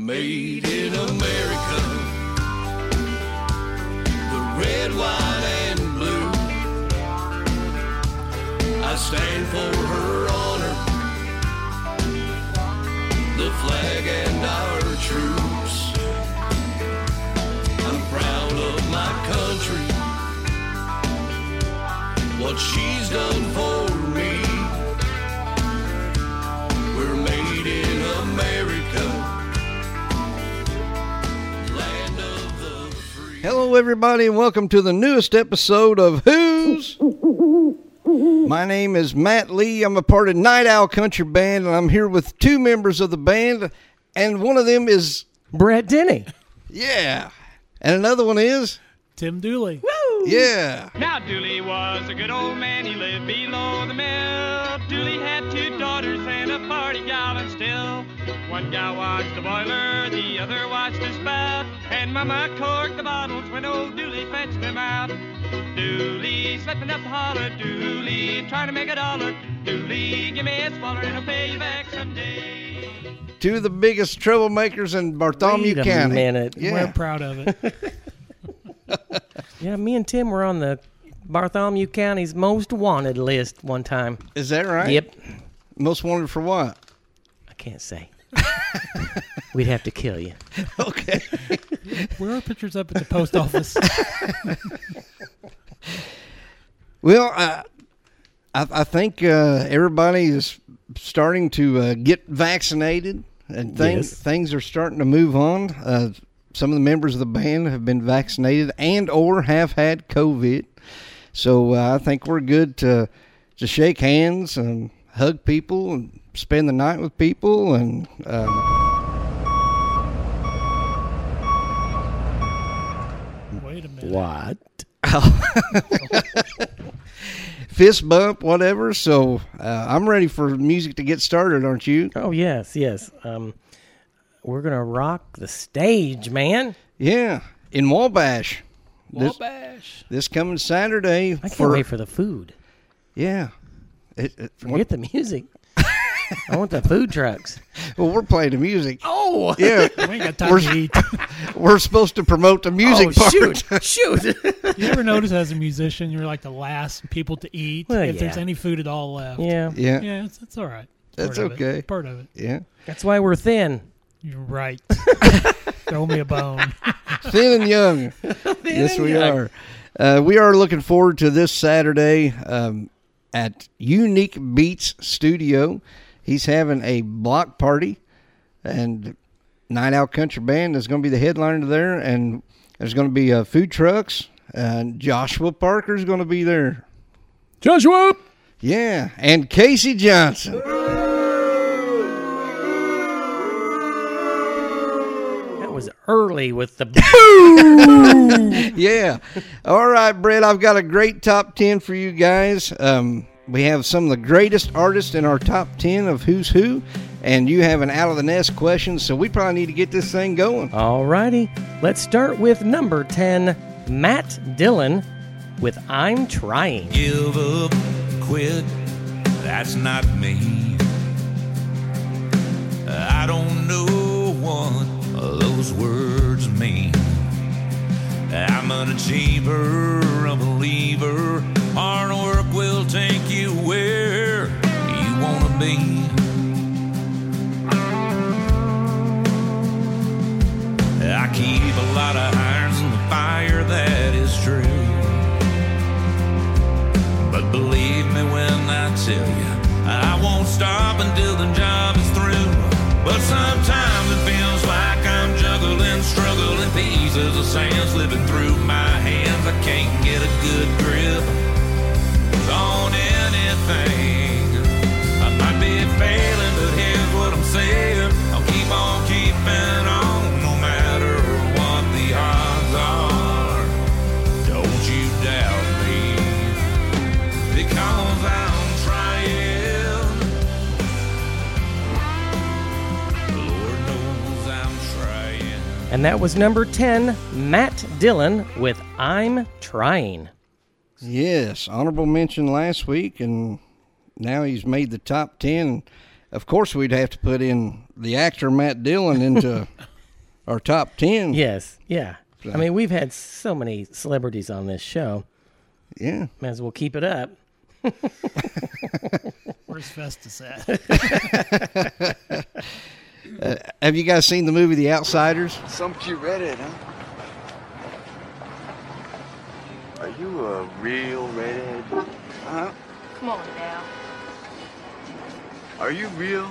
Made in America. The red, white, and blue. I stand for her honor. The flag and our troops. I'm proud of my country. What she's done for Hello, everybody, and welcome to the newest episode of Who's. My name is Matt Lee. I'm a part of Night Owl Country Band, and I'm here with two members of the band, and one of them is, Brett Denny. yeah, and another one is, Tim Dooley. Woo! yeah. Now Dooley was a good old man, he lived below the mill. Dooley had two daughters and a party gal, and still one gal watched the boiler, the other watched the. And Mama corked the bottles when old Dooley fetched them out. Dooley slipping up the holler, Dooley trying to make a dollar. Dooley, give me a swaller and I'll pay you back someday. Two of the biggest troublemakers in Bartholomew Wait a County. minute. We're proud of it. Yeah, me and Tim were on the Bartholomew County's most wanted list one time. Is that right? Yep. Most wanted for what? I can't say. We'd have to kill you. Okay. Where are pictures up at the post office? Well, I, I, I think uh, everybody is starting to uh, get vaccinated, and things Yes. things are starting to move on. Uh, some of the members of the band have been vaccinated and or have had COVID, so uh, I think we're good to to shake hands and hug people and spend the night with people and. Um, Wait a minute. What? fist bump, whatever. So uh, I'm ready for music to get started, aren't you? Oh, yes, yes. Um, we're going to rock the stage, man. Yeah, in Wabash. This, Wabash. this coming Saturday I can't for wait for the food. yeah. It, it- Forget the music. I want the food trucks. well, we're playing the music. Oh, Yeah, We ain't got time We're- to eat. we're supposed to promote the music oh part. shoot, shoot. You ever notice as a musician, you're like the last people to eat Well, if there's any food at all left? yeah, Yeah, Yeah, it's, it's all right. That's Part of okay. Part of it. yeah. that's why we're thin. You're right. Throw me a bone. Thin and young. yes, we are. Uh, we are looking forward to this Saturday um, at Unique Beats Studio. He's having a block party, and Night Owl Country Band is going to be the headliner there, and there's going to be uh, food trucks, and Joshua Parker is going to be there. Joshua! Yeah, and Casey Johnson. That was early with the. yeah. All right, Brett, I've got a great top 10 for you guys. Um, we have some of the greatest artists in our top 10 of who's who, and you have an out of the nest question, so we probably need to get this thing going. Alrighty, let's start with number 10, Matt Dillon with I'm Trying. give up, quit. That's not me. I don't know what those words mean. I'm an achiever, a believer. Hard work will take you where you want to be. I keep a lot of irons in the fire, that is true. But believe me when I tell you, I won't stop until the job is through. But sometimes it feels like I'm juggling, struggling pieces of sand slipping through my hands. I can't get a good grip anything. I might be failing, but here's what I'm saying. I'll keep on keeping on no matter what the odds are. Don't you doubt me because I'm trying. Lord knows I'm trying. And that was number 10, Matt Dillon with I'm Trying. Yes, honorable mention last week, and now he's made the top 10. Of course, we'd have to put in the actor Matt Dillon into our top ten. Yes, yeah. I mean, we've had so many celebrities on this show. yeah. Might as well keep it up. Where's Festus at? Uh, have you guys seen the movie The Outsiders? Some cute redhead, huh? Are you real?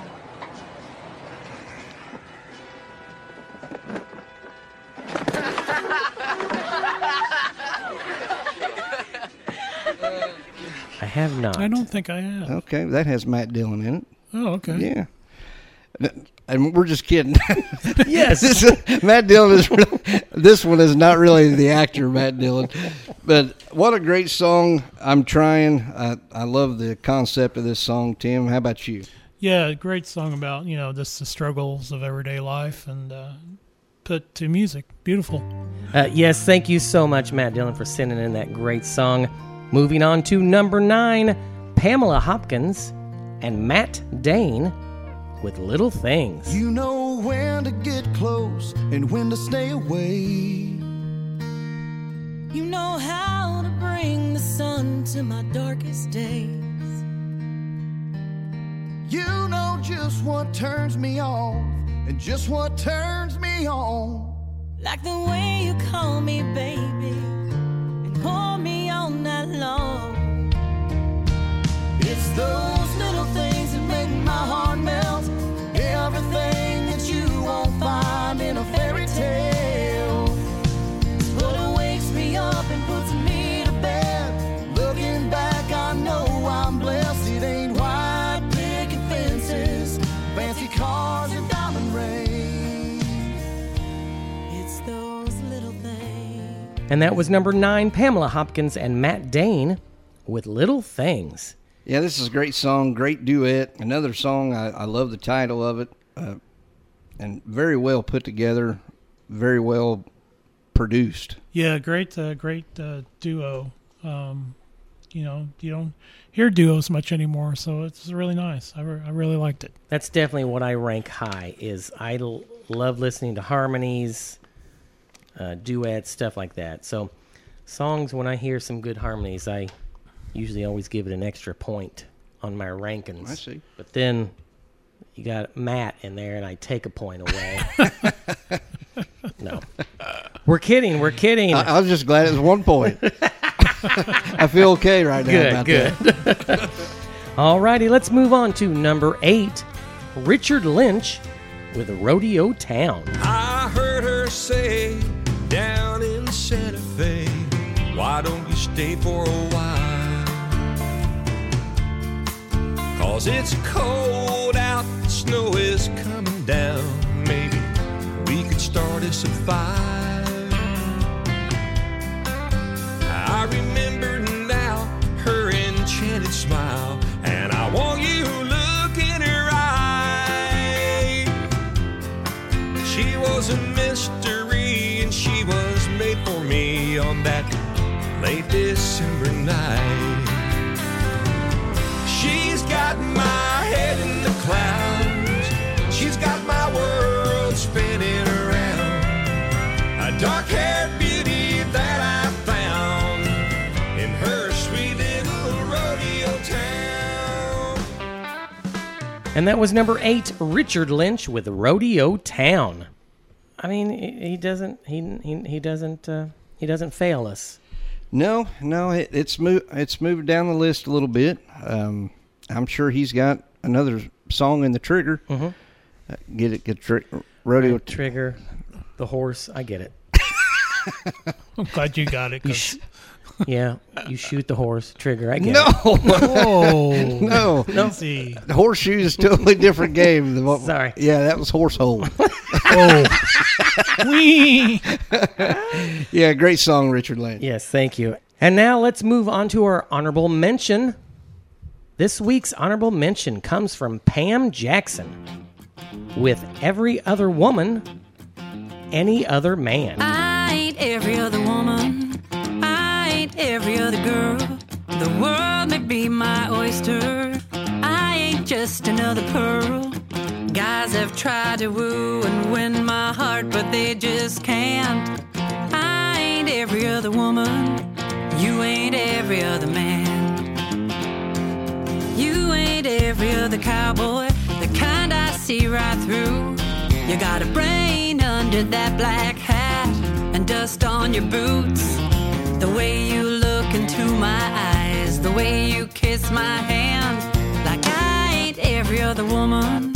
I have not. I don't think I have. Okay, that has Matt Dillon in it. Oh, okay. Yeah. And we're just kidding. Yes. This- Matt Dillon is. Really, this one is not really the actor Matt Dillon, but what a great song! I'm trying. I, I love the concept of this song. Tim, how about you? Yeah, great song about you know just the struggles of everyday life and uh, put to music. Beautiful. Uh, yes, thank you so much, Matt Dillon, for sending in that great song. Moving on to number nine, Pamela Hopkins and Matt Dane with Little Things. You know when to get close and when to stay away. You know how to bring the sun to my darkest days. You know just what turns me off and just what turns me on. Like the way you call me baby and hold me all night long. It's those little things that make my heart melt. Everything that you won't find in a fairy And that was number nine, Pamela Hopkins and Matt Dane with Little Things. Yeah, this is a great song, great duet. Another song, I, I love the title of it, uh, and very well put together, very well produced. Yeah, great, uh, great uh, duo. Um, you know, you don't hear duos much anymore, so it's really nice. I, re- I really liked it. That's definitely what I rank high. Is I l- love listening to harmonies, uh, duets, stuff like that. So, songs when I hear some good harmonies, I usually always give it an extra point on my rankings. I see. But then you got Matt in there, and I take a point away. no, we're kidding. We're kidding. I, I was just glad it was one point. I feel okay right now good, about good. that. Alrighty, let's move on to number eight, Richard Lynch with Rodeo Town. I heard her say down in Santa Fe, why don't you stay for a while? Cause it's cold out, the snow is coming down. Maybe we could start us a fire. I remember now her enchanted smile, and I want you to look in her eye. She was a mystery, on that late December night. She's got my head in the clouds. She's got my world spinning around. A dark-haired beauty that I found in her sweet little rodeo town. And that was number eight, Richard Lynch with Rodeo Town. I mean, he he doesn't he he, he doesn't uh, he doesn't fail us. No, no, it, it's moved. It's moved down the list a little bit. Um, I'm sure he's got another song in the trigger. Uh, get it, get tri- rodeo. T- Trigger, the horse. I get it. I'm glad you got it. 'cause- Yeah, you shoot the horse. Trigger. I get no, it. oh, no, let's see. The horseshoe is totally different game. Than what, Sorry. Yeah, that was horse hole. Oh, Whee! yeah, great song, Richard Lane. Yes, thank you. And now let's move on to our honorable mention. This week's honorable mention comes from Pam Jackson with Every Other Woman, Any Other Man. I ain't every other woman. I ain't every other girl. The world may be my oyster. I ain't just another pearl. Guys have tried to woo and win my heart, but they just can't. I ain't every other woman. You ain't every other man. You ain't every other cowboy, the kind I see right through. You got a brain under that black hat and dust on your boots. The way you look into my eyes, the way you kiss my hand, like I ain't every other woman.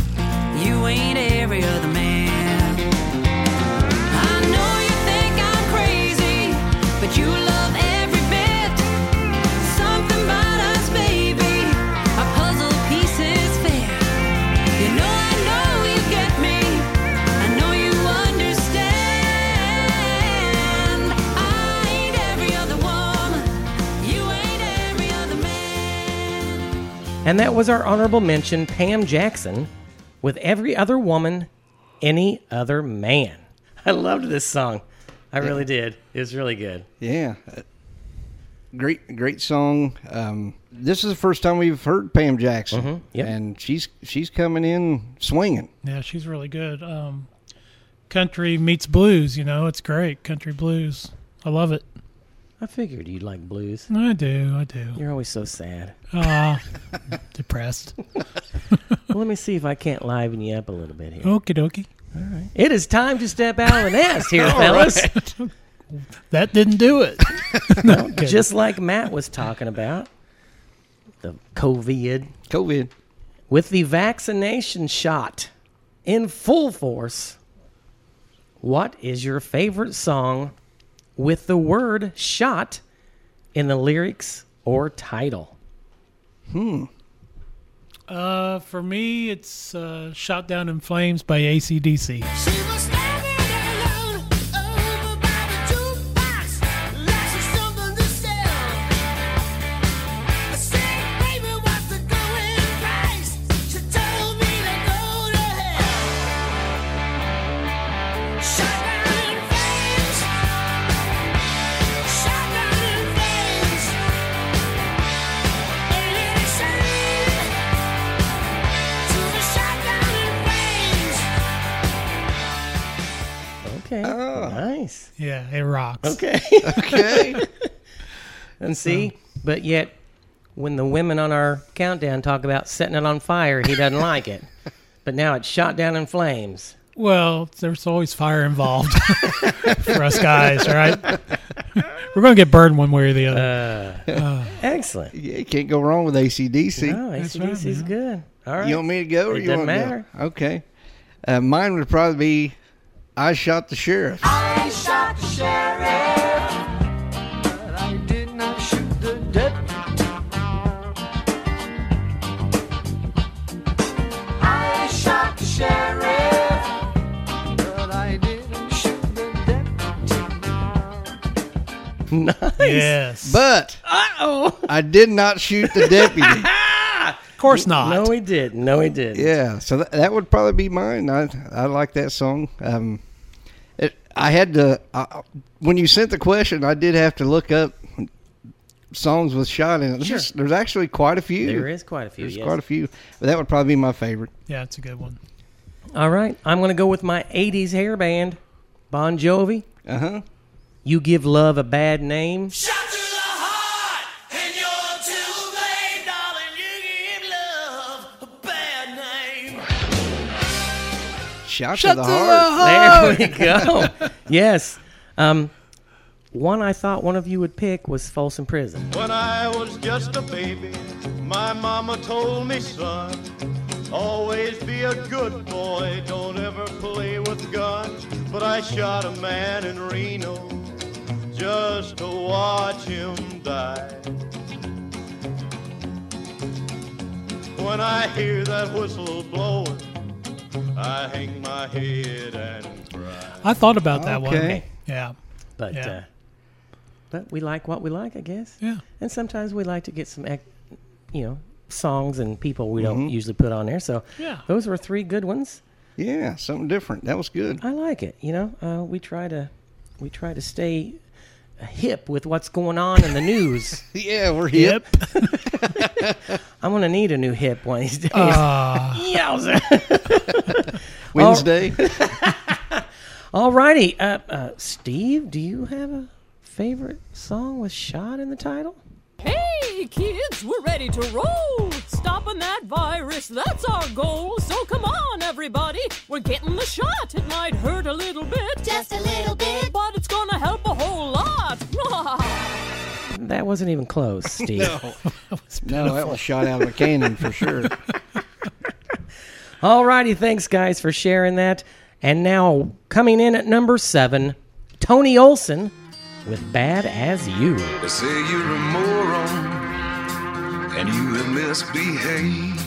You ain't every other man. I know you think I'm crazy, but you love every bit. Something about us, baby. Our puzzle pieces fit. You know I know you get me. I know you understand. I ain't every other woman. You ain't every other man. And that was our honorable mention, Pam Jackson, with Every Other Woman, Any Other Man. I loved this song. I really did. It was really good. Yeah. Great, great song. Um, this is the first time we've heard Pam Jackson, Mhm, yep. and she's she's coming in swinging. Yeah, she's really good. Um, country meets blues. You know, it's great. Country blues. I love it. I figured you'd like blues. I do. I do. You're always so sad. Ah, depressed. Well, let me see if I can't liven you up a little bit here. Okie dokie. All right. It is time to step out of the nest here, fellas. That didn't do it. no, kidding. Just like Matt was talking about, the COVID. COVID. With the vaccination shot in full force, what is your favorite song with the word shot in the lyrics or title? Hmm. Uh, for me, it's uh, "Shot Down in Flames" by AC/DC. Yeah, it rocks. Okay. Okay. and see, but yet when the women on our countdown talk about setting it on fire, he doesn't like it. But now it's shot down in flames. Well, there's always fire involved for us guys, right? We're going to get burned one way or the other. Uh, excellent. Yeah, you can't go wrong with AC/DC. No, AC/DC's good. All right. You want me to go or It you doesn't want to matter. Go? Okay. Uh, mine would probably be "I Shot the Sheriff." I shot the sheriff, but I did not shoot the deputy. I shot the sheriff, but I didn't shoot the deputy. nice. Yes. But Uh-oh. I did not shoot the deputy. of course not. No, he did. No, he did. yeah, so that, that would probably be mine. I I like that song. Um, it, I had to uh, when you sent the question, I did have to look up songs with shot in it. Sure. There's, there's actually quite a few. There is quite a few. There's yes. quite a few, but that would probably be my favorite. Yeah, it's a good one. All right. I'm going to go with my 80s hair band, Bon Jovi. Uh huh. You give love a bad name. Shot name. Shot, Shot to the to the heart. There we go. yes. Um, one I thought one of you would pick was Folsom Prison. When I was just a baby, my mama told me, son, always be a good boy, don't ever play with guns. But I shot a man in Reno just to watch him die. When I hear that whistle blowing, I hang my head and cry. I thought about that one. Okay. Yeah. But Yeah. uh, but we like what we like, I guess. Yeah. And sometimes we like to get some, ec- you know, songs and people we don't usually put on there. So Yeah. those were three good ones. Yeah, something different. That was good. I like it. You know, uh, we try to we try to stay hip with what's going on in the news. Yeah, we're hip. Yep. I'm gonna need a new hip one of these days. Ah. Yowza. Wednesday. Alrighty, uh, uh, Steve, do you have a favorite song with "shot" in the title? Hey, kids, we're ready to roll. Stopping that virus, that's our goal. So come on, everybody, we're getting the shot. It might hurt a little bit, Just a little bit. but it's gonna help a whole lot. That wasn't even close, Steve. no, that was shot out of a cannon for sure. Alrighty, thanks guys for sharing that. And now coming in at number seven, Tony Olson with "Bad as You." They say you're a moron and you have misbehaved.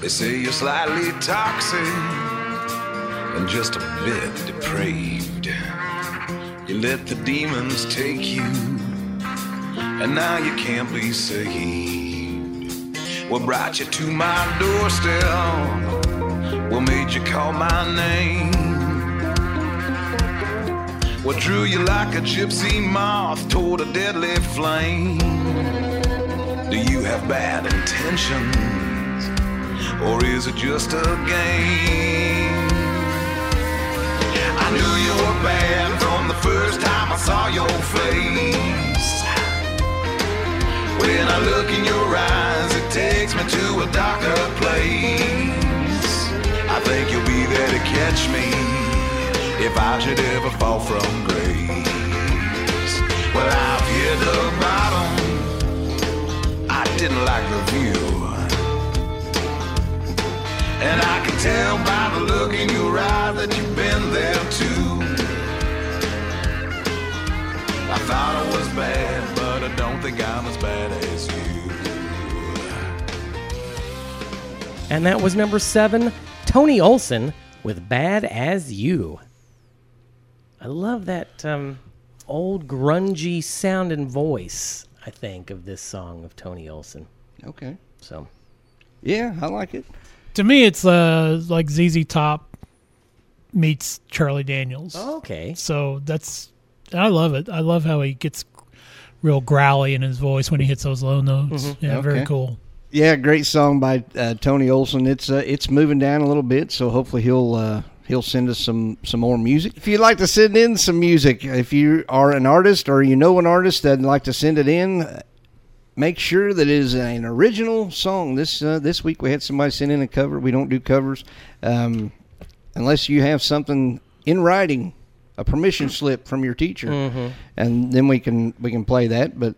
They say you're slightly toxic and just a bit depraved. You let the demons take you, and now you can't be saved. What brought you to my doorstep? What made you call my name? What drew you like a gypsy moth toward a deadly flame? Do you have bad intentions? Or is it just a game? I knew you were bad from the first time I saw your face. When I look in your eyes, it takes me to a darker place. I think you'll be there to catch me if I should ever fall from grace. Well, I've hit the bottom. Didn't like the view. And I can tell by the look in your eye that you've been there too. I thought I was bad, but I don't think I'm as bad as you. And that was number seven, Tony Olson with Bad as You. I love that um, old grungy sound and voice, I think, of this song of Tony Olson. Okay. So, Yeah, I like it. To me, it's uh, like ZZ Top meets Charlie Daniels. okay. So that's I love it. I love how he gets real growly in his voice when he hits those low notes. Yeah, very cool. Yeah, great song by uh, Tony Olson. It's uh, it's moving down a little bit, so hopefully he'll uh, he'll send us some some more music. If you'd like to send in some music, if you are an artist or you know an artist that'd like to send it in, uh, make sure that it is an original song. This uh, this week we had somebody send in a cover. We don't do covers um, unless you have something in writing, a permission slip from your teacher, and then we can we can play that. But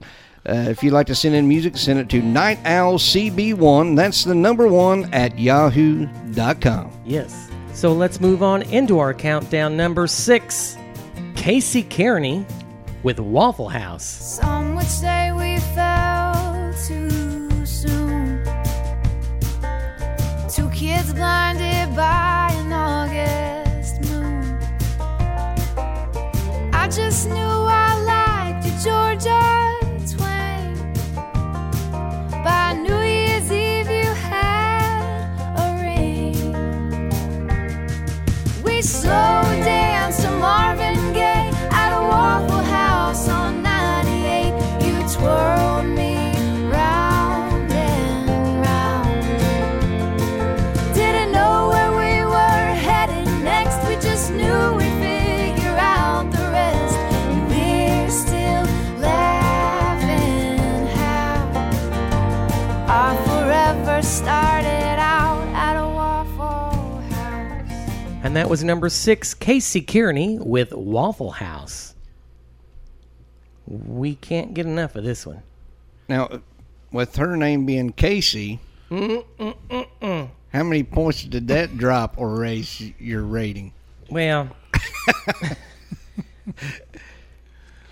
uh, if you'd like to send in music, send it to Night Owl CB1. That's the number one at yahoo.com. Yes. So let's move on into our countdown. Number six, Casey Kearney with Waffle House. Some would say we fell too soon. Two kids blinded by an August moon. I just knew And that was number six, Casey Kearney with Waffle House. We can't get enough of this one. Now, with her name being Casey, how many points did that drop or raise your rating? Well,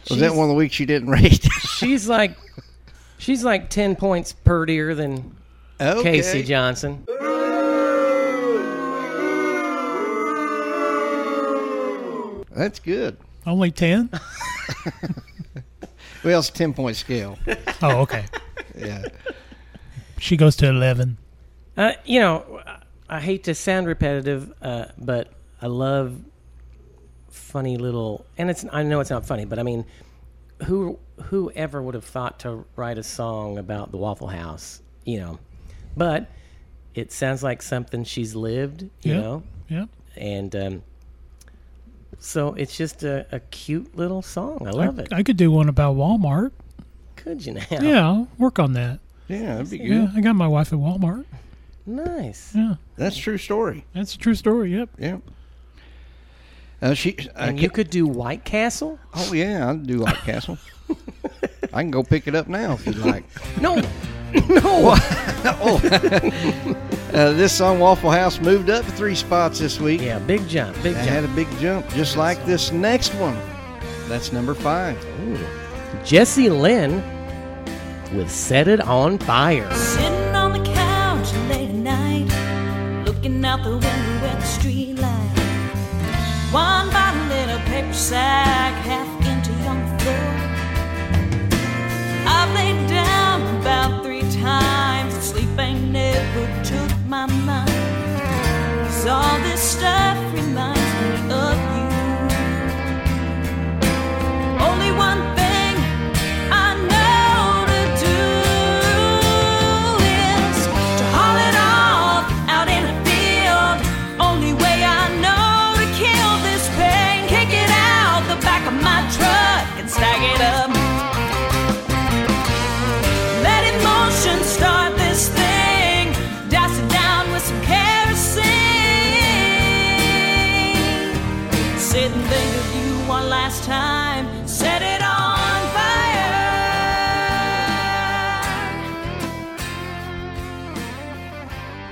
Was that one of the weeks you didn't rate? she's like she's like 10 points purtier than Okay. Casey Johnson. That's good. Only ten. Well, it's a 10 point scale. oh, okay. Yeah. She goes to eleven. Uh, you know, I hate to sound repetitive, uh, but I love funny little, and it's I know it's not funny, but I mean, who whoever would have thought to write a song about the Waffle House, you know? But it sounds like something she's lived, you Yeah. know, Yeah. and um, so it's just a, a cute little song. I love it. I could do one about Walmart. Could you now? Yeah, I'll work on that. Yeah, that'd be good. Yeah, I got my wife at Walmart. Nice. Yeah, That's a true story. that's a true story. Yep. Yep. Uh, she. I And you could do White Castle. oh yeah, I'll do White Castle. I can go pick it up now if you'd like. No, no. oh. Uh, this song Waffle House moved up three spots this week. Yeah, big jump, big It jump. had a big jump, just like this next one. That's number five. Jesse Lynn with "Set It on Fire." Sitting on the couch late at night, looking out the window at the street light. One bottle in a paper sack,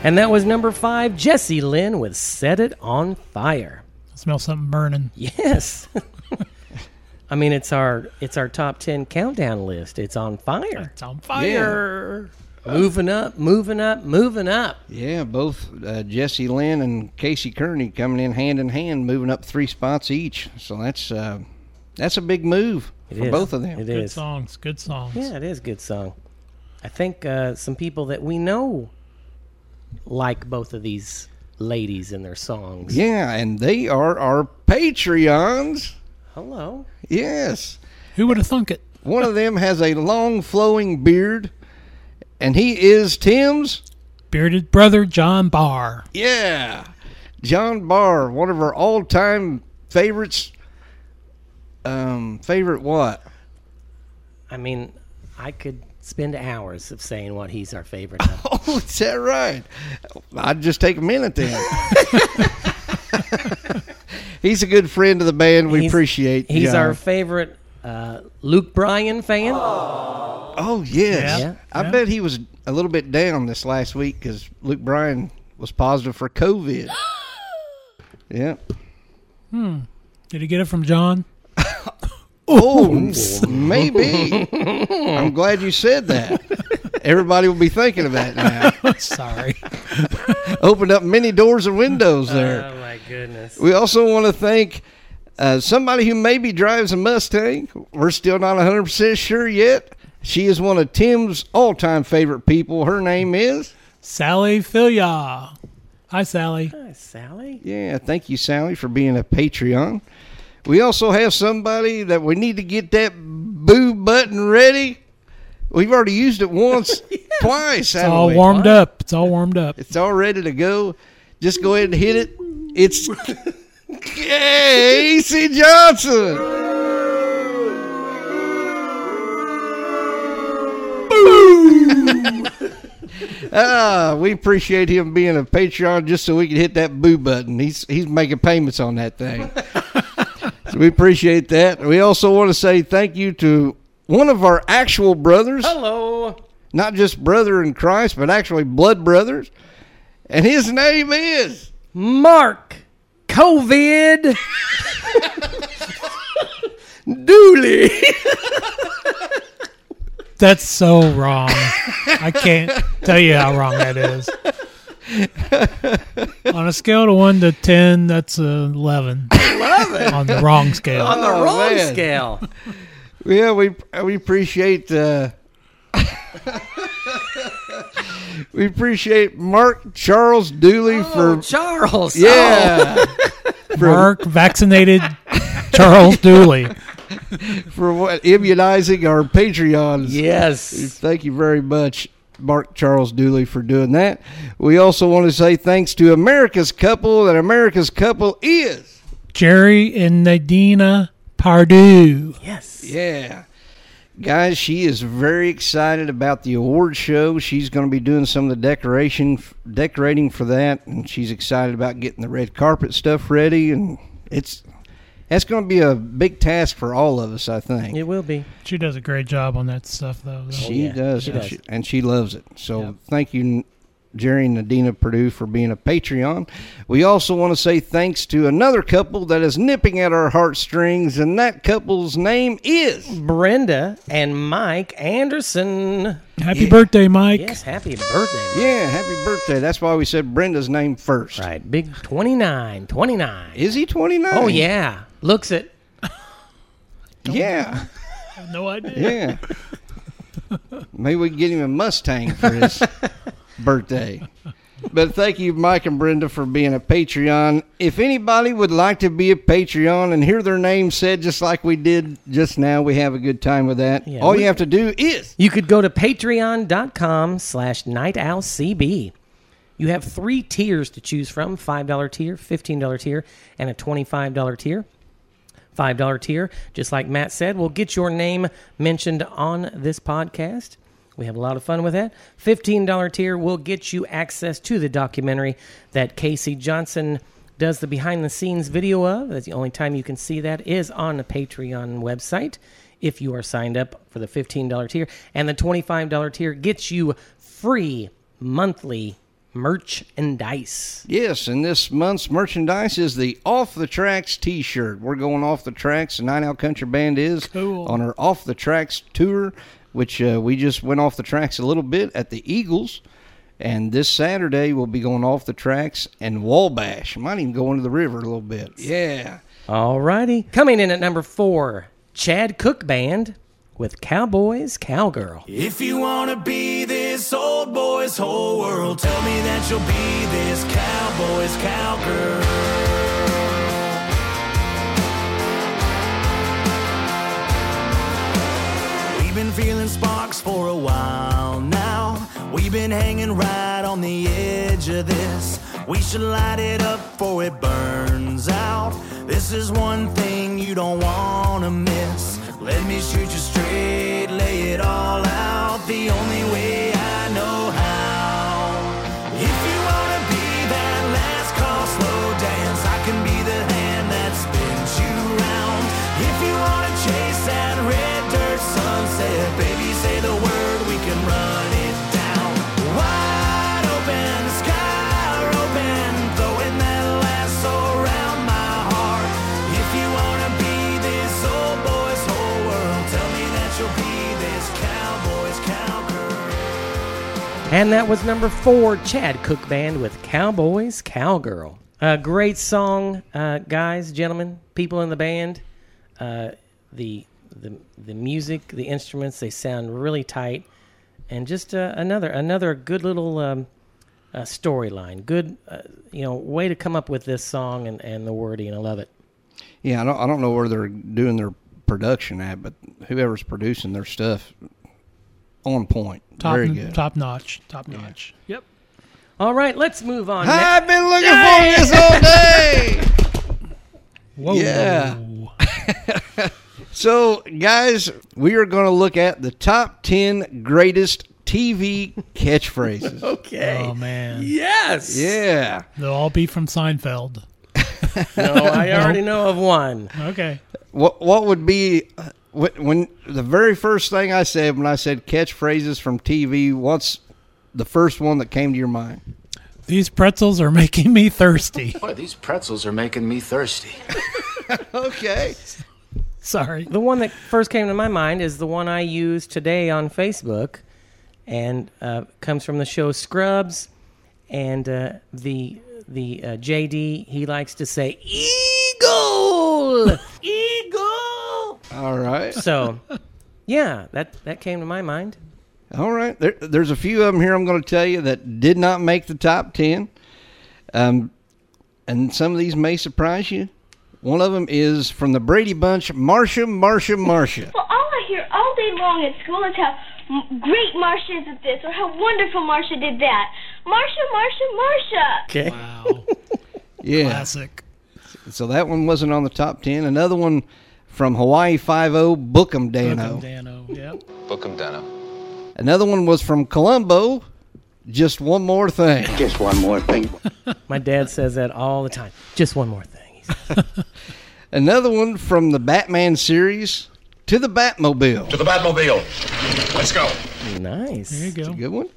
And that was number five, Jesse Lynn with "Set It on Fire." I smell something burning. Yes. I mean, it's our it's our top ten countdown list. It's on fire. It's on fire. Moving up, moving up, moving up. Yeah, both uh, Jesse Lynn and Casey Kearney coming in hand in hand, moving up three spots each. So that's uh, that's a big move It for is. both of them. It Good is. songs. Good songs. Yeah, it is good song. I think uh, some people that we know like both of these ladies and their songs. Yeah, and they are our Patreons. Hello. Yes. Who would have thunk it? One of them has a long flowing beard, and he is Tim's. Bearded brother John Barr. Yeah. John Barr, one of our all time favorites. Um, favorite what? I mean, I could spend hours of saying what he's our favorite of. Oh, is that right? I'd just take a minute then. He's a good friend of the band. We He's- appreciate. He's John. our favorite uh, Luke Bryan fan. Oh yes, Yeah. I Yeah. bet he was a little bit down this last week because Luke Bryan was positive for COVID. yeah. Hmm. Did he get it from John? Oh, maybe. I'm glad you said that. Everybody will be thinking of that now. Sorry. Opened up many doors and windows there. Oh my goodness. We also want to thank uh, somebody who maybe drives a Mustang. We're still not 100% sure yet. She is one of Tim's all time favorite people. Her name is. Sally Filia. Hi, Sally. Hi, Sally. Yeah, thank you, Sally, for being a Patreon. We also have somebody that we need to get that boo button ready. We've already used it once, twice. It's all warmed up. It's all warmed up. It's all ready to go. Just go ahead and hit it. It's Casey Johnson. Boo! Ah, we appreciate him being a Patreon just so we can hit that boo button. He's he's making payments on that thing. So we appreciate that. We also want to say thank you to one of our actual brothers Hello. not just brother in Christ, but actually blood brothers. And his name is Mark COVID. Dooley. That's so wrong. I can't tell you how wrong that is. On a scale of 1 to 10, that's a 11. 11? On the wrong scale. On the Oh, wrong man. scale. yeah, we we appreciate uh, we appreciate Mark Charles Dooley Oh, for Charles. yeah. for- Mark vaccinated Charles Dooley. for what immunizing our Patreons. Yes. Thank you very much, Mark Charles Dooley, for doing that. We also want to say thanks to America's couple, and America's couple is Jerry and Nadina Pardue. Yes. Yeah. Guys, she is very excited about the award show. She's going to be doing some of the decoration decorating for that and she's excited about getting the red carpet stuff ready and it's that's going to be a big task for all of us, I think. It will be. She does a great job on that stuff, though. She oh, yeah, does, she and does. she, and she loves it. So thank you, Jerry and Nadina Purdue, for being a Patreon. We also want to say thanks to another couple that is nipping at our heartstrings, and that couple's name is Brenda and Mike Anderson. Happy Yeah. birthday, Mike. Yes, happy birthday. yeah. Happy birthday! That's why we said Brenda's name first. Right, big 29, 29. Is he twenty nine? Oh, yeah. Looks it. yeah, I have no idea. yeah. Maybe we can get him a Mustang for his birthday. But thank you, Mike and Brenda, for being a Patreon. If anybody would like to be a Patreon and hear their name said just like we did just now, we have a good time with that. Yeah, All we- you have to do is You could go to patreon.com slash nightowlcb. You have three tiers to choose from $5 tier, $15 tier, and a $25 tier. $5 tier, just like Matt said, we'll get your name mentioned on this podcast. We have a lot of fun with that. $15 tier will get you access to the documentary that Casey Johnson does the behind the scenes video of. That's the only time you can see that is on the Patreon website if you are signed up for the $15 tier. And the $25 tier gets you free monthly merchandise. Yes, and this month's merchandise is the Off the Tracks t shirt. We're going off the tracks, the Night Owl Country Band is Cool. on our Off the Tracks tour, which uh, we just went off the tracks a little bit at the Eagles. And this Saturday, we'll be going off the tracks and Wabash. Might even go into the river a little bit. Yeah. All righty. Coming in at number four, Chad Cook Band with Cowboys Cowgirl. If you wanna be this old boy's whole world, tell me that you'll be this cowboy's cowgirl. We've been feeling sparks for a while now. We've been hanging right on the edge of this. We should light it up before it burns out. This is one thing you don't wanna miss. Let me shoot you straight, lay it all out the only way I know how. And that was number four, Chad Cook Band with Cowboys Cowgirl. A great song, uh, guys, gentlemen, people in the band. Uh, the the the music, the instruments, they sound really tight, and just uh, another another good little um, uh, storyline. Good, uh, you know, way to come up with this song and, and the wording. I love it. Yeah, I don't, I don't know where they're doing their production at, but whoever's producing their stuff, on point. Top, Very good. top notch. Top notch. Yep. All right, let's move on. I've been looking for this all day. Whoa. Yeah. So, guys, we are going to look at the top 10 greatest TV catchphrases. Okay. Oh man. Yes. Yeah. They'll all be from Seinfeld. No, I already know of one. Okay. What what would be when, when the very first thing I said when I said catchphrases from TV, what's the first one that came to your mind? These pretzels are making me thirsty. Boy, these pretzels are making me thirsty. Okay. Sorry. The one that first came to my mind is the one I used today on Facebook, and uh, comes from the show Scrubs, and uh, the the uh, JD he likes to say eagle, eagle. All right. So, yeah, that that came to my mind. All right. There, there's a few of them here I'm going to tell you that did not make the top 10. Um, and some of these may surprise you. One of them is from the Brady Bunch, Marcia, Marcia, Marcia. Well, all I hear all day long at school is how great Marcia is at this or how wonderful Marcia did that. Marcia, Marcia, Marcia. Okay. Wow. Yeah. Classic. So that one wasn't on the top 10. Another one from Hawaii 5 Book 'em Danno. Book 'em Danno. Yep. Book 'em Danno. Another one was from Columbo. Just One More Thing. Just one more thing. My dad says that all the time. Just one more thing. Another one from the Batman series, To the Batmobile. To the Batmobile. Let's go. Nice. There you go. That's a good one.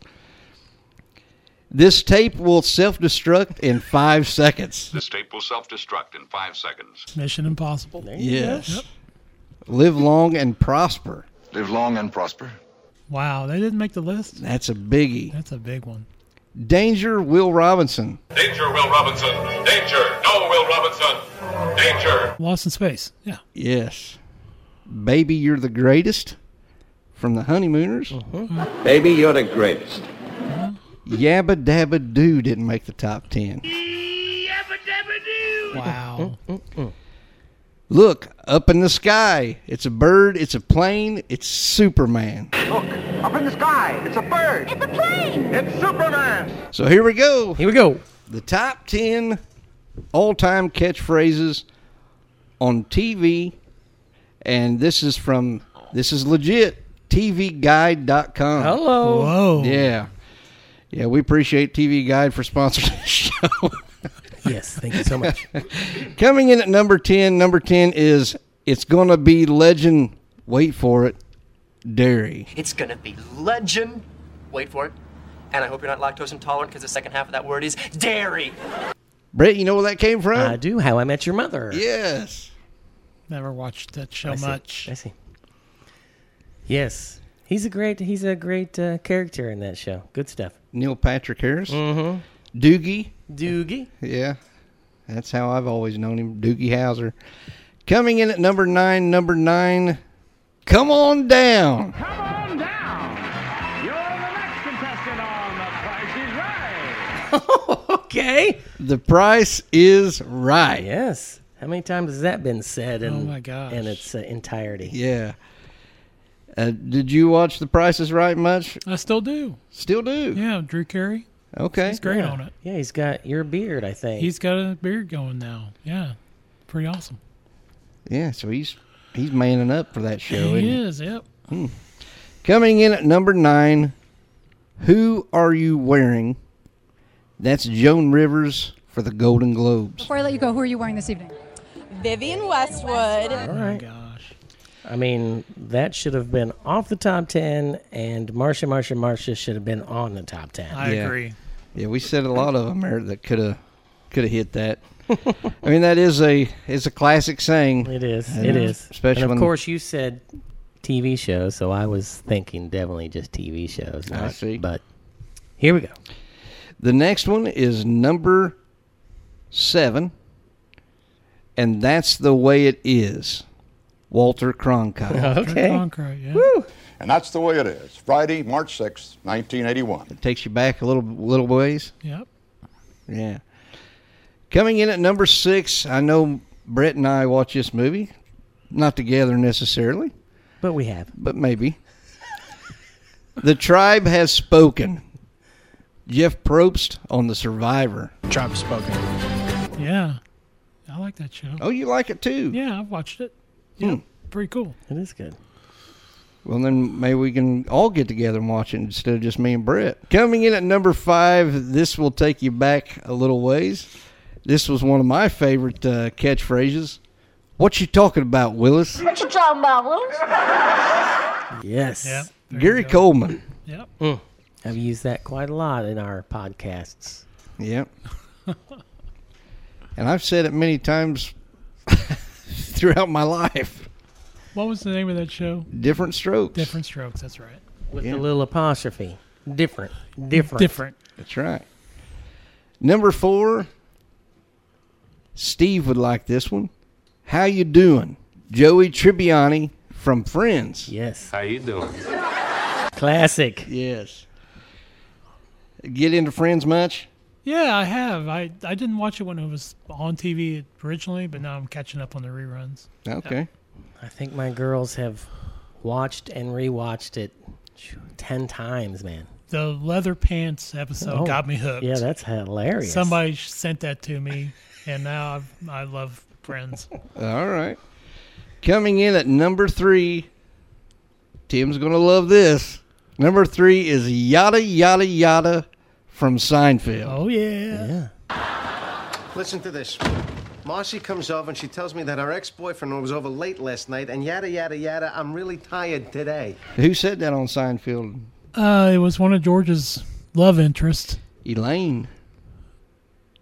This tape will self destruct in five seconds. This tape will self-destruct in five seconds. Mission Impossible. Yes. Live long and prosper. Live long and prosper. Wow, they didn't make the list. That's a biggie. That's a big one. Danger, Will Robinson. Danger, Will Robinson. Danger. No, Will Robinson. Danger. Lost in Space. Yeah. Yes. Baby, You're the Greatest from the Honeymooners. Uh-huh. Baby, you're the greatest. Yabba Dabba Doo didn't make the top 10. Yabba Dabba Doo! Wow. Look, up in the sky. It's a bird, it's a plane, it's Superman. Look, up in the sky. It's a bird. It's a plane. It's Superman. So here we go. Here we go. The top 10 all time catchphrases on TV. And this is from, this is legit, TVGuide.com. Hello. Whoa. Yeah. Yeah, we appreciate TV Guide for sponsoring the show. Yes, thank you so much. Coming in at number 10, number 10 is It's Gonna Be Legend, wait for it, Dairy. It's gonna be legend. Wait for it. And I hope you're not lactose intolerant because the second half of that word is dairy. Brett, you know where that came from? I do. How I Met Your Mother. yes. Never watched that show I see. much. I see. Yes, he's a great. He's a great uh, character in that show. Good stuff. Neil Patrick Harris. Mm-hmm. Doogie. Doogie. Yeah. That's how I've always known him, Doogie Howser. Coming in at number nine, number nine, Come On Down. Come on down. You're the next contestant on The Price is Right. okay. The price is right. Yes. How many times has that been said? In, Oh, my gosh. In its uh, entirety. Yeah. Uh, did you watch The Price is Right much? I still do. Still do. Yeah, Drew Carey. Okay. He's great yeah. on it. Yeah, he's got your beard. I think. He's got a beard going now. Yeah. Pretty awesome. Yeah, so he's he's manning up for that show. isn't he he? is, yep. Coming in at number nine, Who Are You Wearing? That's Joan Rivers for the Golden Globes. Before I let you go, who are you wearing this evening? Vivienne Westwood. All right. I mean, that should have been off the top ten, and Marcia, Marcia, Marcia should have been on the top ten. I Yeah. agree. Yeah, we said a lot of them there that could have could have hit that. I mean, that is a is a classic saying. It is. And It uh, is. especially and of when course, you said TV shows, so I was thinking definitely just TV shows. I see. But here we go. the next one is number seven, and that's the way it is. Walter Cronkite. Okay. Cronkite, yeah. And that's the way it is. Friday, March sixth, 1981. It takes you back a little little ways. Yep. Yeah. Coming in at number six, I know Brett and I watch this movie, not together necessarily, But we have. but maybe. the tribe has spoken. Jeff Probst on The Survivor. Tribe has spoken. Yeah. I like that show. Oh, you like it too? Yeah, I've watched it. Yeah. Hmm. Pretty cool. It is good. Well, then maybe we can all get together and watch it instead of just me and Brett. Coming in at number five, this will take you back a little ways. This was one of my favorite uh, catchphrases. What you talking about, Willis? What you talking about, Willis? Yes. Yep. Gary. Coleman. Yep. Mm. I've used that quite a lot in our podcasts. Yep. and I've said it many times throughout my life. What was the name of that show? Diff'rent Strokes. Diff'rent Strokes. That's right. With Yeah. a little apostrophe. Different. Different. Different. That's right. Number four. Steve would like this one. How you doing? Joey Tribbiani from Friends. Yes. How you doing? Classic. Yes. Get into Friends much? Yeah, I have. I I didn't watch it when it was on TV originally, but now I'm catching up on the reruns. Okay. I think my girls have watched and rewatched it ten times, man. The leather pants episode Oh, got me hooked. Yeah, that's hilarious. Somebody sent that to me, and now I've, I love Friends. All right. Coming in at number three, Tim's going to love this. Number three is Yada Yada Yada from Seinfeld. Oh yeah. Listen to this. Marcy comes over and she tells me that her ex-boyfriend was over late last night and yada yada yada. I'm really tired today. Who said that on Seinfeld? Uh, it was one of George's love interests. Elaine.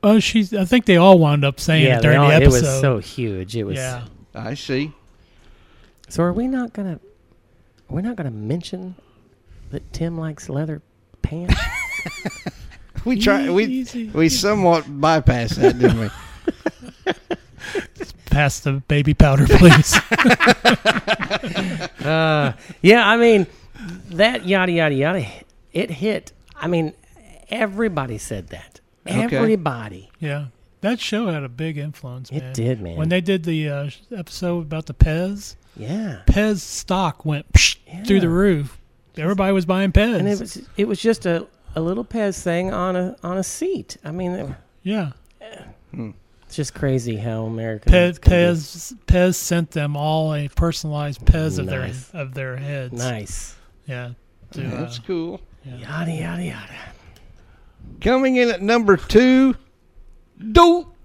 Oh, she's. I think they all wound up saying yeah, it during they all- the it episode. was so huge. It was. Yeah. I see. So are we not gonna? We're not gonna mention that Tim likes leather pants. We try. We we somewhat bypassed that, didn't we? Pass the baby powder, please. uh, yeah, I mean that yada yada yada. It hit. I mean, everybody said that. Okay. Everybody. yeah, that show had a big influence. It man. did, man. When they did the uh, episode about the Pez, Yeah. Pez stock went psh, through the roof. Everybody was buying Pez. And it was it was just a, a little Pez thing on a on a seat. I mean, it- yeah. it's just crazy how America. Pez, Pez Pez sent them all a personalized Pez of their of their heads. Nice. Yeah. to, That's uh, cool. Yada yada yada. Coming in at number two, dope.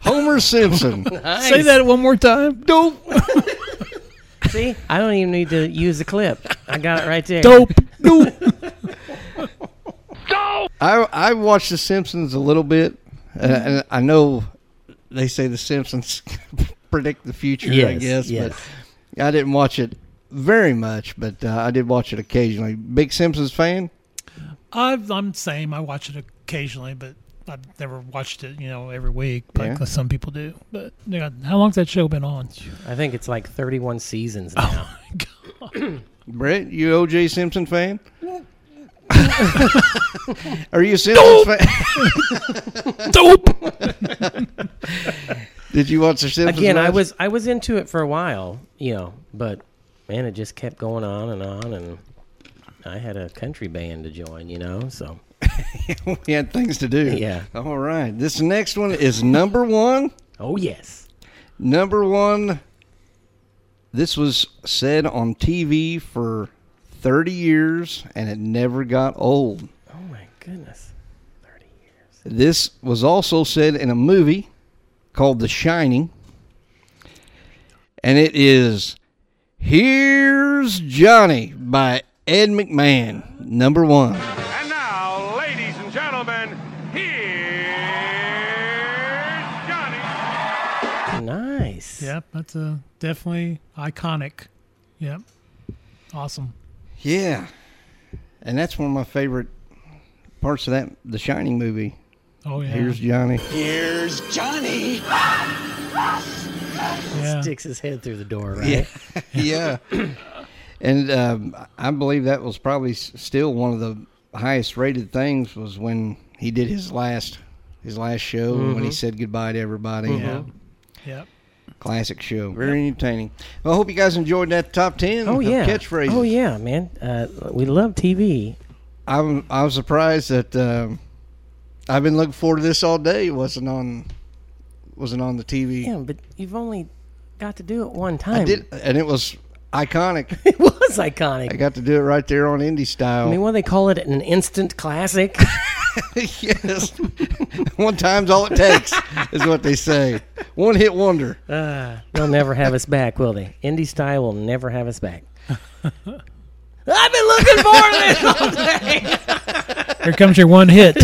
Homer Simpson. Say that one more time. Dope. See, I don't even need to use the clip. I got it right there. Dope. Dope. I I watched The Simpsons a little bit, and, and I know they say The Simpsons predict the future. I guess, yes. but I didn't watch it very much. But uh, I did watch it occasionally. Big Simpsons fan. I've, I'm the same. I watch it occasionally, but I've never watched it, you know, every week like Yeah. some people do. But yeah, how long's that show been on? I think it's like 31 seasons now. Oh Brett, you OJ Simpson fan? Are you a Simpsons fan? Dope. Did you watch the Simpsons? Again, I was I was into it for a while, you know, but man, it just kept going on and on, and I had a country band to join, you know, so we had things to do. Yeah. All right. This next one is number one. Oh yes. Number one. This was said on TV for 30 years and it never got old. Oh my goodness. 30 years. This was also said in a movie called The Shining. And it is Here's Johnny by Ed McMahon. Number one. And now, ladies and gentlemen, here's Johnny. Nice. Yep, that's a definitely iconic. Yep, awesome. Yeah. And that's one of my favorite parts of that The Shining movie. Oh yeah. Here's Johnny. Here's Johnny. Yeah. Sticks his head through the door, right? Yeah. yeah. And um, I believe that was probably still one of the highest rated things was when he did his last his last show when he Mhm. said goodbye to everybody. Yeah. Yep. Classic show. Very entertaining. Well, I hope you guys enjoyed that top 10 Oh of yeah. catchphrases. Oh yeah, man. Uh, we love TV. I'm, I was surprised that um, I've been looking forward to this all day. It wasn't on wasn't on the TV. Yeah, but you've only got to do it one time. I did, and it was iconic. It was iconic. I got to do it right there on Indy Style. I mean, what do they call it? An instant classic. yes. One time's all it takes, is what they say. One hit wonder. Uh, they'll never have us back, will they? Indy Style will never have us back. I've been looking forward to this all day. Here comes your one hit.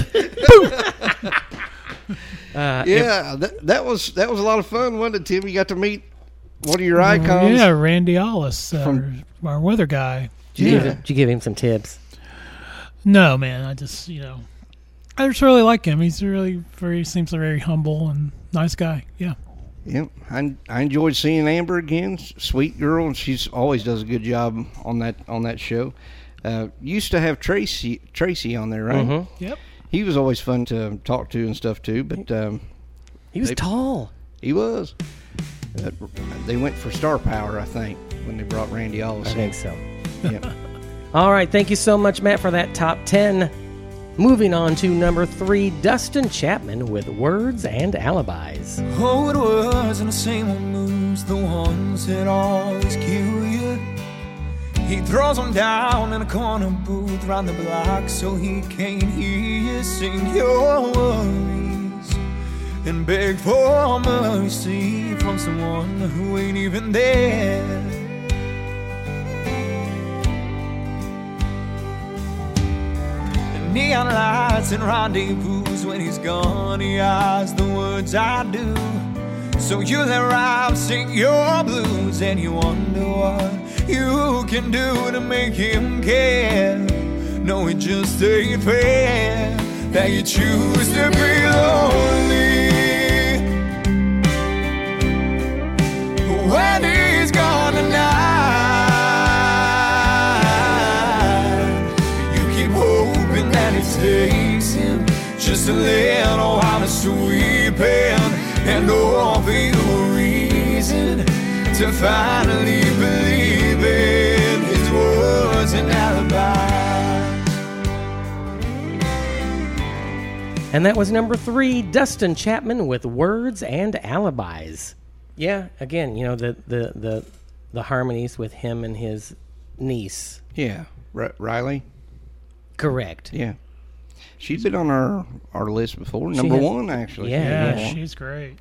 Uh, if- Yeah, that, that was that was a lot of fun, wasn't it, Tim? You got to meet one of your icons. Yeah, Randy Ollis, uh, From- our weather guy. did, you give Yeah. him, did you give him some tips? No, man, I just you know, I just really like him. He's really very seems a very humble and nice guy. Yeah. Yep, I, I enjoyed seeing Amber again. Sweet girl, and she's always does a good job on that on that show. Uh, used to have Tracy Tracy on there, right? Mhm. Yep. he was always fun to talk to and stuff too. But um, He was tall. He was. Uh, they went for star power, I think, when they brought Randy Olson. I think so. Yeah. All right, thank you so much, Matt, for that top 10. Moving on to number three, Dustin Chapman with Words and Alibis. Oh, it wasn't the same old moves, the ones that always kill you. He throws them down in a corner booth round the block so he can't hear you sing your worries and beg for mercy from someone who ain't even there. Neon lights and rendezvous when he's gone. He has the words I do. So you let Rob sing your blues and you wonder what you can do to make him care. No, it just ain't fair that you choose to be lonely when he's gone tonight. You keep hoping that it takes him just a little and reason to finally believe in his words and. And that was number three, Dustin Chapman with Words and Alibis. Yeah, again, you know, the, the, the, the harmonies with him and his niece. Yeah. R- Riley? Correct. Yeah. She's been on our, our list before. She Number has- one, actually. Yeah, Yeah, one. she's great.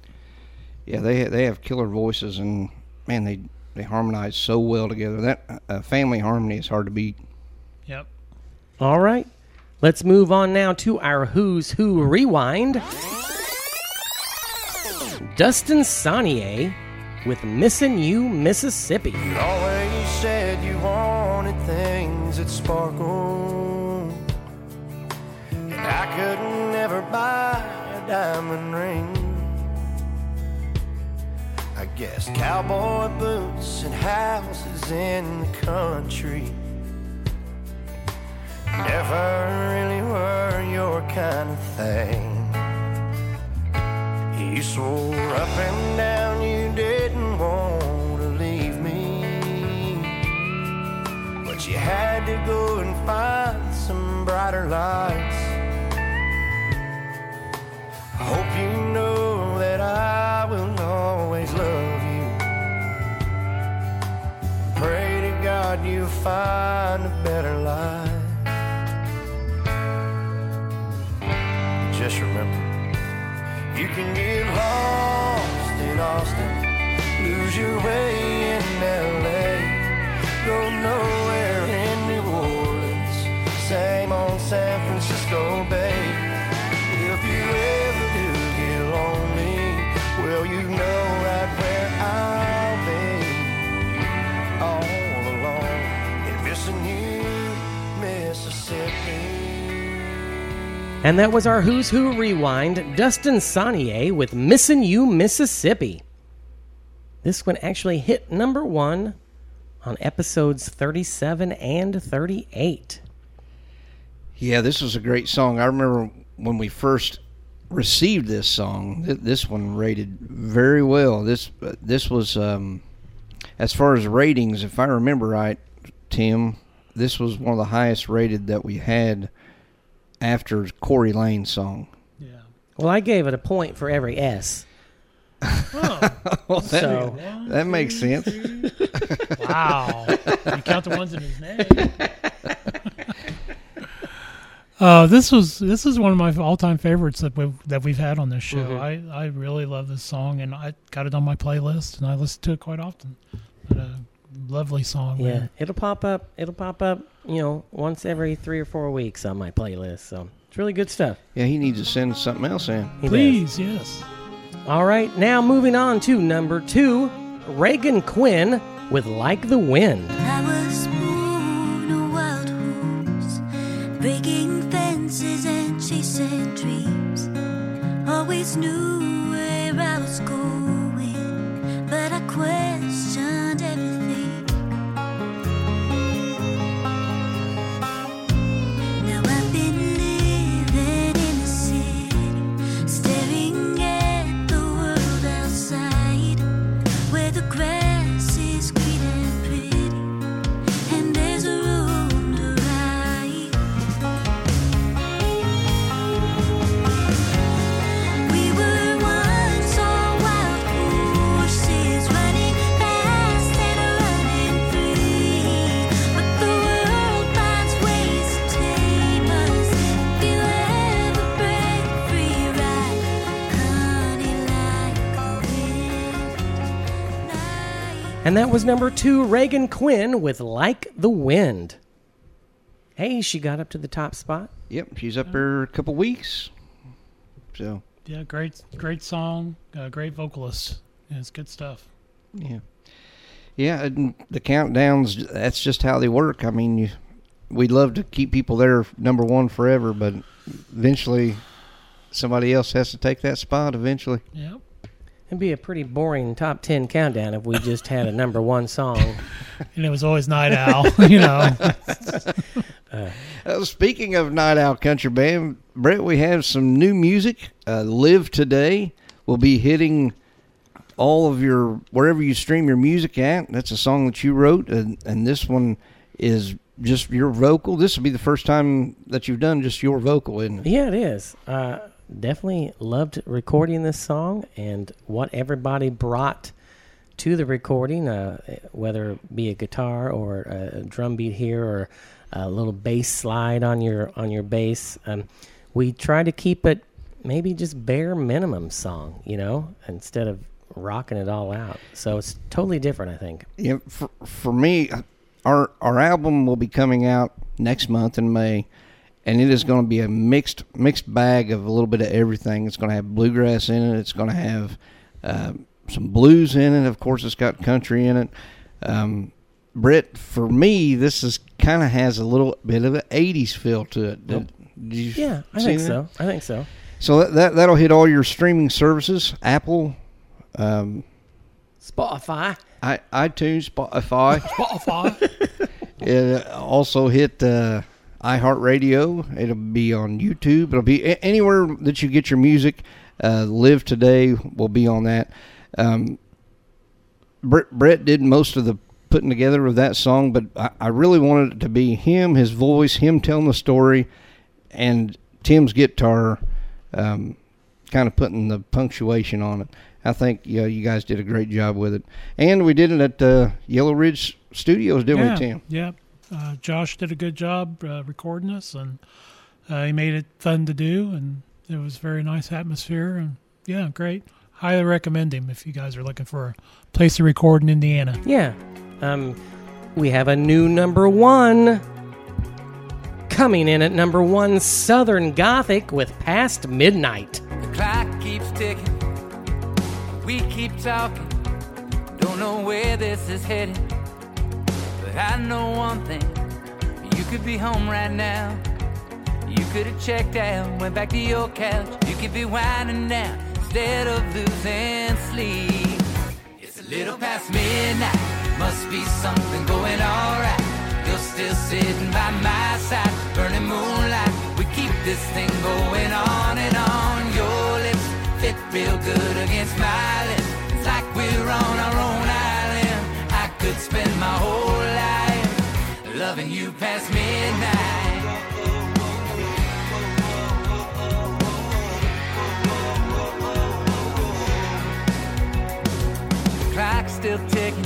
Yeah, they they have killer voices, and man, they they harmonize so well together. That uh, family harmony is hard to beat. Yep. All right. Let's move on now to our Who's Who Rewind. Dustin Sanier with Missin' You, Mississippi. You always said you wanted things that sparkle. And I could never buy a diamond ring. I guess cowboy boots and houses in the country never really were your kind of thing. You swore up and down you didn't want to leave me. But you had to go and find some brighter lights. I hope you know that I will always love you. Pray to God you find a better life. Just remember. You can get lost in Austin, lose your way in LA, go nowhere in New Orleans, same on San Francisco Bay. And that was our Who's Who Rewind, Dustin Sanier with Missin' You, Mississippi. This one actually hit number one on episodes 37 and 38. Yeah, this was a great song. I remember when we first received this song. Th- this one rated very well. This uh, this was um, as far as ratings, if I remember right, Tim. This was one of the highest rated that we had after Corey Lane's song. Yeah. Well, I gave it a point for every S. Well, that, So- that makes sense. Wow. you count the ones in his name. Uh, this was this is one of my all-time favorites that we've that we've had on this show. Mhm. I, I really love this song, and I got it on my playlist, and I listen to it quite often. But a lovely song. Yeah, man. it'll pop up. It'll pop up, you know, once every three or four weeks on my playlist. So it's really good stuff. Yeah, he needs to send something else in. He does. Please, yes. All right, now moving on to number two, Reagan Quinn with "Like the Wind." I was born a wild horse, breaking fences and chasing dreams. Always knew where I was going, And that was number two, Reagan Quinn with Like the Wind. Hey, she got up to the top spot. Yep, she's up there a couple weeks. So Yeah, great, great song, uh, great vocalist. Yeah, it's good stuff. Yeah. Yeah, and the countdowns, that's just how they work. I mean, you, we'd love to keep people there number one forever, but eventually somebody else has to take that spot eventually. Yep. It'd be a pretty boring top 10 countdown if we just had a number one song. And it was always Night Owl, you know. Uh, speaking of Night Owl Country Band, Brett, we have some new music. Uh, Live Today will be hitting all of your, wherever you stream your music at. That's a song that you wrote, and, and this one is just your vocal. This will be the first time that you've done just your vocal, isn't it? Yeah, it is. Uh, definitely loved recording this song and what everybody brought to the recording, uh, whether it be a guitar or a drum beat here or a little bass slide on your on your bass. Um, we try to keep it maybe just bare minimum song, you know, instead of rocking it all out. So it's totally different, I think. Yeah, for for me, our our album will be coming out next month in May, and it is going to be a mixed mixed bag of a little bit of everything. It's going to have bluegrass in it. It's going to have uh, some blues in it. Of course, it's got country in it. Um, Britt, for me, this is kind of has a little bit of an '80s feel to it. Did, did you Yeah, I think that? so. I think so. So that, that that'll hit all your streaming services: Apple, um, Spotify, I, iTunes, Spotify. Spotify. It also hit uh, iHeartRadio. It'll be on YouTube. It'll be a- anywhere that you get your music. Uh, Live Today will be on that. Um, Brett, Brett did most of the putting together of that song, but I, I really wanted it to be him, his voice, him telling the story, and Tim's guitar um, kind of putting the punctuation on it. I think yeah, you guys did a great job with it, and we did it at uh, Yellow Ridge Studios, didn't yeah, we, Tim? Yeah. Uh, Josh did a good job uh, recording us, and uh, he made it fun to do, and it was very nice atmosphere, and yeah, great. Highly recommend him if you guys are looking for a place to record in Indiana. Yeah. Um, we have a new number one. Coming in at number one, Southern Gothic with Past Midnight. The clock keeps ticking. We keep talking. Don't know where this is headed. I know one thing. You could be home right now. You could have checked out, went back to your couch. You could be winding down instead of losing sleep. It's a little past midnight. Must be something going alright. You're still sitting by my side, burning moonlight. We keep this thing going on and on. Your lips fit real good against my past midnight. Clock's still ticking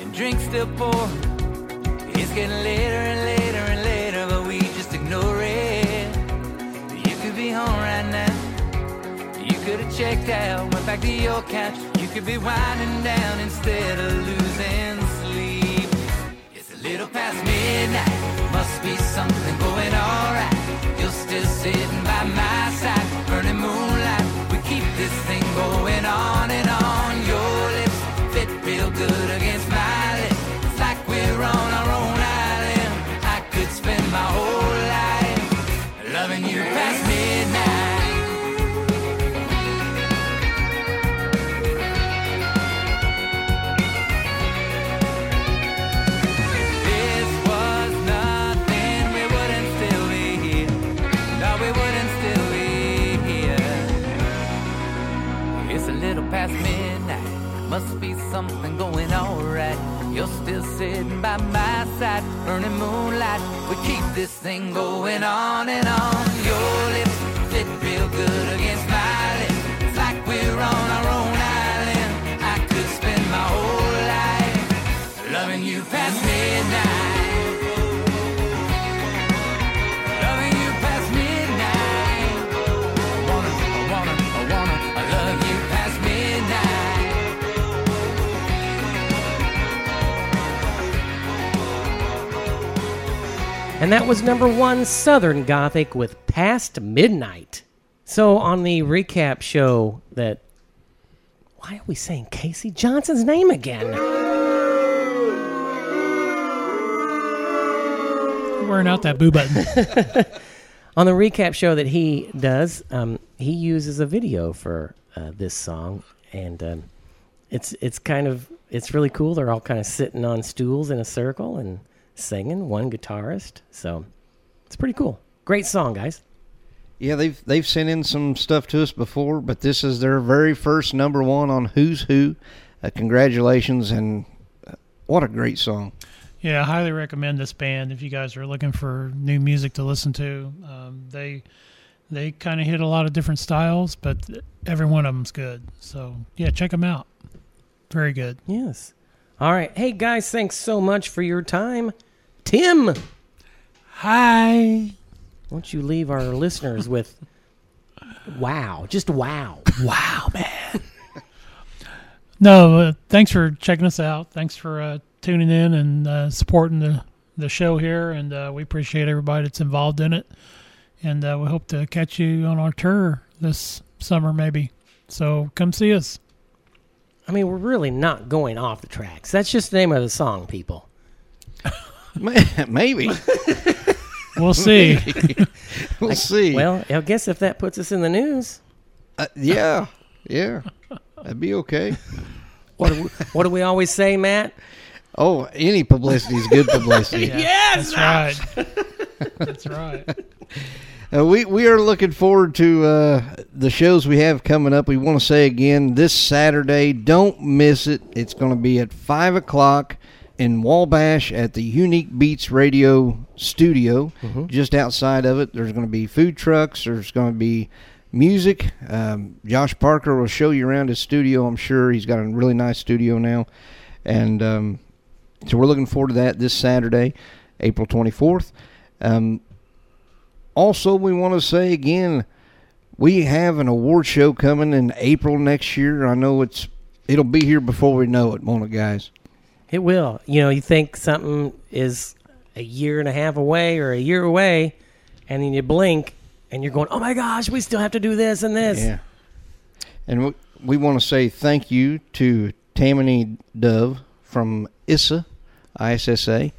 and drinks still pouring. It's getting later and later and later, but we just ignore it. You could be home right now. You could have checked out, went back to your couch. You could be winding down instead of losing little past midnight, must be something going alright. You're still sitting by my side, burning moonlight. We keep this thing going on and on. Your lips fit real good against something going alright. You're still sitting by my side, burning moonlight. We keep this thing going on and on. Your lips fit real good against my lips. It's like we're on our own island. I could spend my whole life loving you past midnight. And that was number one Southern Gothic with Past Midnight. So on the recap show that why are we saying Casey Johnson's name again? Wearing out that boo button. on the recap show that he does, um, he uses a video for uh, this song, and um, it's it's kind of it's really cool. They're all kind of sitting on stools in a circle and singing. One guitarist, so it's pretty cool. Great song, guys. Yeah, they've they've sent in some stuff to us before, but this is their very first number one on Who's Who. Uh, congratulations, and uh, what a great song! Yeah, I highly recommend this band if you guys are looking for new music to listen to. Um, they they kind of hit a lot of different styles, but every one of them's good. So yeah, check them out. Very good. Yes. All right. Hey guys, thanks so much for your time. Tim. Hi. Why don't you leave our listeners with wow, just wow. Wow, man. no, uh, thanks for checking us out. Thanks for uh, tuning in and uh, supporting the, the show here. And uh, we appreciate everybody that's involved in it. And uh, we hope to catch you on our tour this summer, maybe. So come see us. I mean, we're really not going off the tracks. That's just the name of the song, people. Maybe. We'll see. we'll see. Well, I guess if that puts us in the news. Uh, yeah, yeah, that'd be okay. What do we, what do we always say, Matt? Oh, any publicity is good publicity. yes, that's right. that's right. Uh, we we are looking forward to uh, the shows we have coming up. We want to say again this Saturday, don't miss it. It's going to be at five o'clock in Wabash at the Unique Beats Radio Studio. Just outside of it, there's going to be food trucks. There's going to be music. Um, Josh Parker will show you around his studio. I'm sure he's got a really nice studio now, and um, so we're looking forward to that this Saturday, April 24th. Um, also, we want to say again, we have an award show coming in April next year. I know it's it'll be here before we know it, won't it, guys? It will. You know, you think something is a year and a half away or a year away, and then you blink and you're going, oh my gosh, we still have to do this and this. Yeah. And we, we want to say thank you to Tammany Dove from ISSA, ISSA,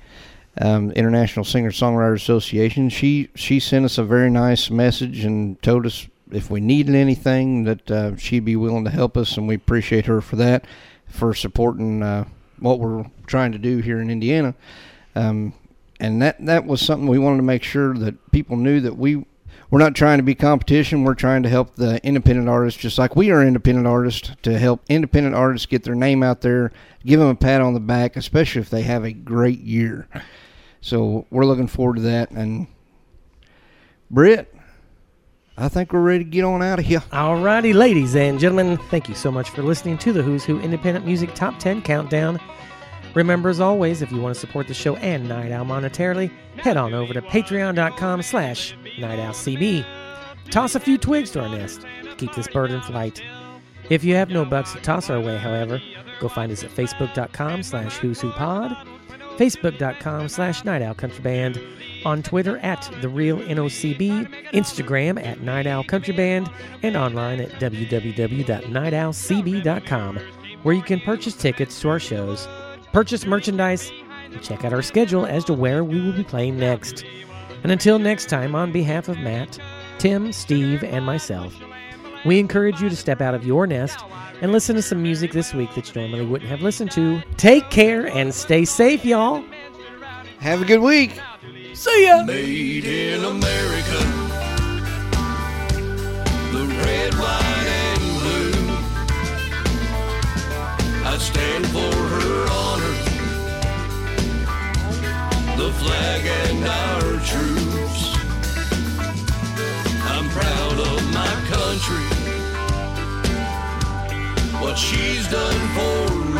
um, International Singer Songwriter Association. She she sent us a very nice message and told us if we needed anything that uh, she'd be willing to help us, and we appreciate her for that, for supporting uh, what we're trying to do here in Indiana. Um, and that that was something we wanted to make sure that people knew that we we're not trying to be competition. We're trying to help the independent artists, just like we are independent artists, to help independent artists get their name out there, give them a pat on the back, especially if they have a great year. So we're looking forward to that. And Britt, I think we're ready to get on out of here. Alrighty, ladies and gentlemen, thank you so much for listening to the Who's Who Independent Music Top 10 Countdown. Remember, as always, if you want to support the show and Night Owl monetarily, head on over to patreon.com slash nightowlcb. Toss a few twigs to our nest to keep this bird in flight. If you have no bucks to toss our way, however, go find us at facebook.com slash who's who pod, facebook.com slash night owl country band, on Twitter at the real NOCB, Instagram at Night Owl Country Band, and online at www.nightowlcb.com, where you can purchase tickets to our shows, purchase merchandise, and check out our schedule as to where we will be playing next. And until next time, on behalf of Matt, Tim, Steve, and myself, we encourage you to step out of your nest and listen to some music this week that you normally wouldn't have listened to. Take care and stay safe, y'all. Have a good week. See ya. Made in America. The red, white, and blue. I stand for her honor. The flag and our troops. I'm proud of my country. What she's done for